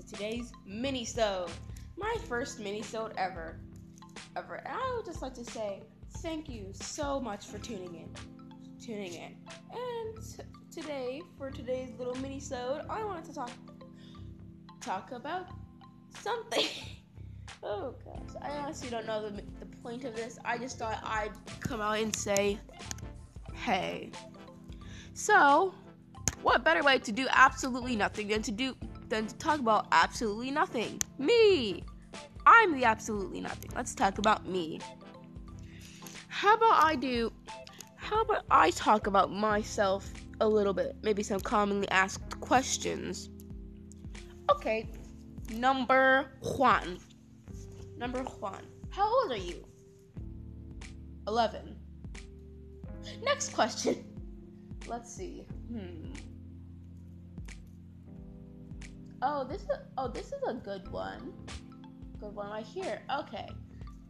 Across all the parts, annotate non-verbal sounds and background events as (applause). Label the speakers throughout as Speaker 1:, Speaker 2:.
Speaker 1: to today's mini-sode. My first mini-sode ever. Ever. And I would just like to say thank you so much for tuning in. Tuning in. And t- today, for today's little mini-sode, I wanted to talk talk about something. (laughs) oh gosh. I honestly don't know the, the point of this. I just thought I'd come out and say, hey. So, what better way to do absolutely nothing than to do than to talk about absolutely nothing? Me. I'm the absolutely nothing. Let's talk about me. How about I do how about I talk about myself a little bit? Maybe some commonly asked questions. Okay. Number 1. Number 1. How old are you? 11. Next question. Let's see. Hmm. Oh, this is oh, this is a good one. Good one right here. Okay.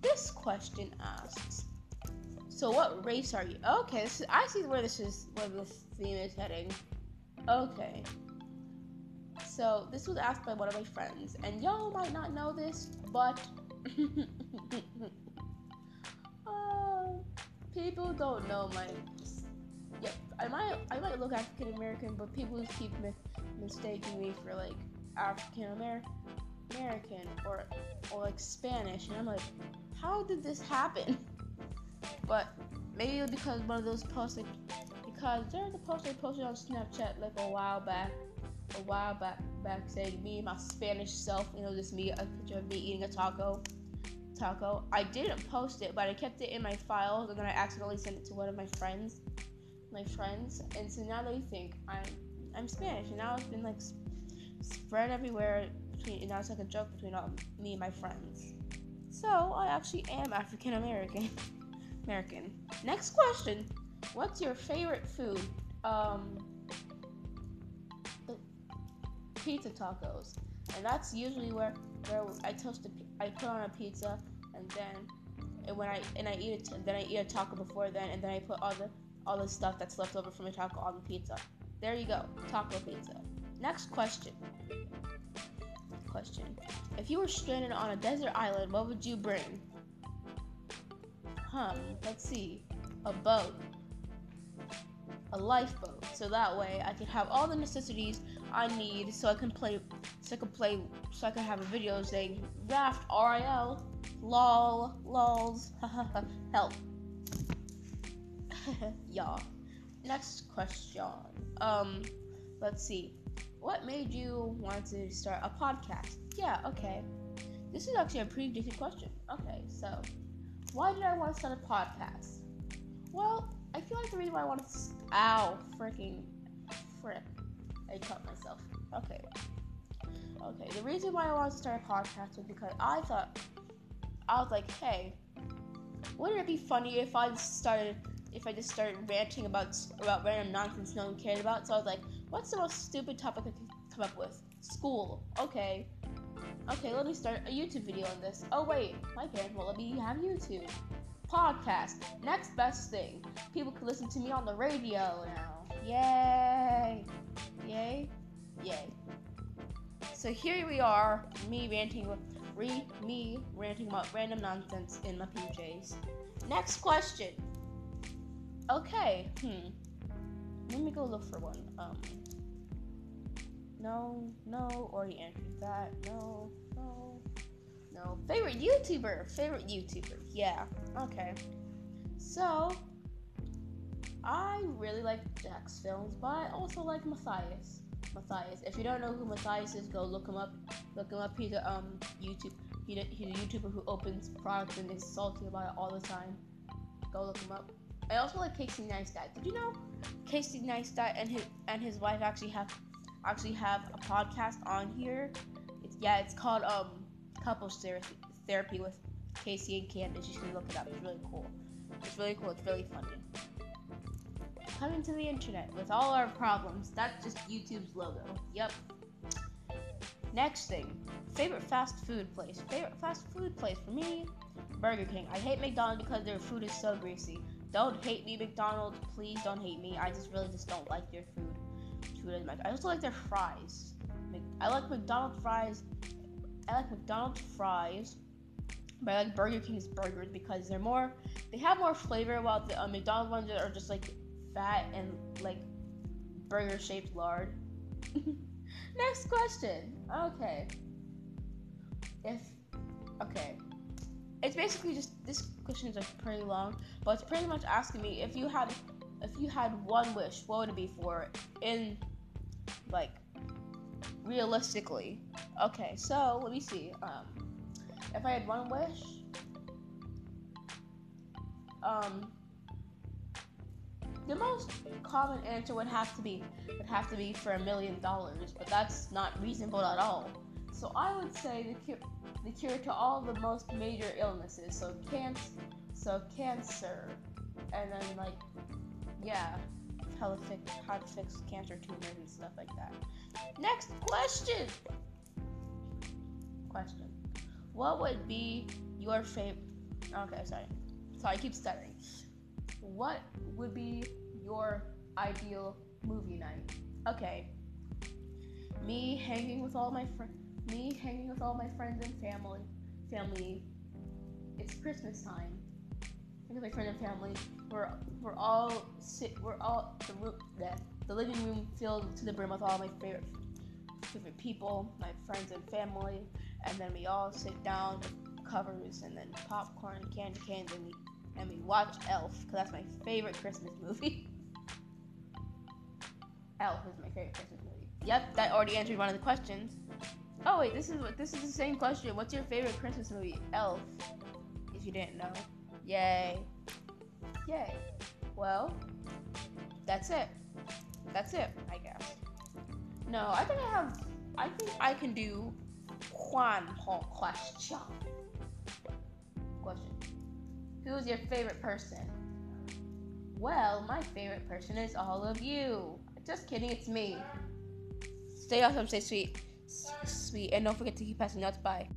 Speaker 1: This question asks. So what race are you? Okay, is, I see where this is where this theme is heading. Okay. So this was asked by one of my friends, and y'all might not know this, but (laughs) uh, people don't know my. Yep, I might I might look African American, but people keep mi- mistaking me for like African American or or like Spanish, and I'm like, how did this happen? (laughs) But maybe was because one of those posts, like, because there's a post I posted on Snapchat like a while back, a while back, back saying me and my Spanish self, you know, just me, a picture of me eating a taco, taco. I didn't post it, but I kept it in my files, and then I accidentally sent it to one of my friends, my friends, and so now they think I'm I'm Spanish, and now it's been like spread everywhere between, and now it's like a joke between all, me and my friends. So I actually am African American. (laughs) American. Next question: What's your favorite food? Um, the pizza tacos, and that's usually where where I toast a, I put on a pizza, and then and when I and I eat it, and then I eat a taco before then, and then I put all the all the stuff that's left over from the taco on the pizza. There you go, taco pizza. Next question. Question. If you were stranded on a desert island, what would you bring? Hmm, let's see. A boat. A lifeboat. So that way I can have all the necessities I need so I can play so I can play so I can have a video saying raft RIL lol lols (laughs) help. (laughs) Y'all. Next question. Um let's see. What made you want to start a podcast? Yeah, okay. This is actually a pretty decent question. Okay, so why did I want to start a podcast? Well, I feel like the reason why I wanted to. Ow, freaking. Frick. I cut myself. Okay. Okay, the reason why I wanted to start a podcast was because I thought. I was like, hey, wouldn't it be funny if I started. If I just started ranting about about random nonsense no one cared about? So I was like, what's the most stupid topic I could come up with? School. Okay. Okay, let me start a YouTube video on this. Oh wait, my parents won't let me have YouTube. Podcast. Next best thing. People can listen to me on the radio now. Yay! Yay! Yay! So here we are, me ranting with re me ranting about random nonsense in my PJs. Next question. Okay, hmm. Let me go look for one. Um no, no, already answered that. No, no, no. Favorite YouTuber? Favorite YouTuber? Yeah. Okay. So, I really like JacksFilms, but I also like Matthias. Matthias. If you don't know who Matthias is, go look him up. Look him up. He's a um YouTube. He, he's a YouTuber who opens products and is salty about it all the time. Go look him up. I also like Casey Neistat. Did you know Casey Neistat and his and his wife actually have actually have a podcast on here. It's, yeah, it's called um couples therapy, therapy with Casey and Candice. You should look it up. It's really cool. It's really cool. It's really funny. Coming to the internet with all our problems. That's just YouTube's logo. Yep. Next thing, favorite fast food place. Favorite fast food place for me, Burger King. I hate McDonald's because their food is so greasy. Don't hate me, McDonald's. Please don't hate me. I just really just don't like their food too much. I also like their fries. I like McDonald's fries. I like McDonald's fries, but I like Burger King's burgers because they're more. They have more flavor, while the uh, McDonald's ones are just like fat and like burger shaped lard. (laughs) Next question. Okay. If okay. It's basically just this question is pretty long, but it's pretty much asking me if you had if you had one wish, what would it be for? In like realistically. Okay, so let me see. Um if I had one wish, um the most common answer would have to be would have to be for a million dollars, but that's not reasonable at all. So I would say the cure, the cure to all the most major illnesses. So cancer, so cancer, and then like, yeah, how to fix how to fix cancer tumors and stuff like that. Next question. Question. What would be your favorite? Okay, sorry. So I keep stuttering. What would be your ideal movie night? Okay. Me hanging with all my friends me hanging with all my friends and family. Family. It's Christmas time. With my friends and family, we're we're all sit. We're all the room. The, the living room filled to the brim with all my favorite favorite people, my friends and family, and then we all sit down covers and then popcorn and candy canes and we and we watch Elf because that's my favorite Christmas movie. (laughs) Elf is my favorite Christmas movie. Yep, that already answered one of the questions. Oh wait, this is what this is the same question. What's your favorite Christmas movie? Elf. If you didn't know. Yay. Yay. Well, that's it. That's it, I guess. No, I think I have I think I can do one whole question. Question. Who is your favorite person? Well, my favorite person is all of you. Just kidding, it's me. Stay awesome, stay sweet sweet. And don't forget to keep passing nuts by.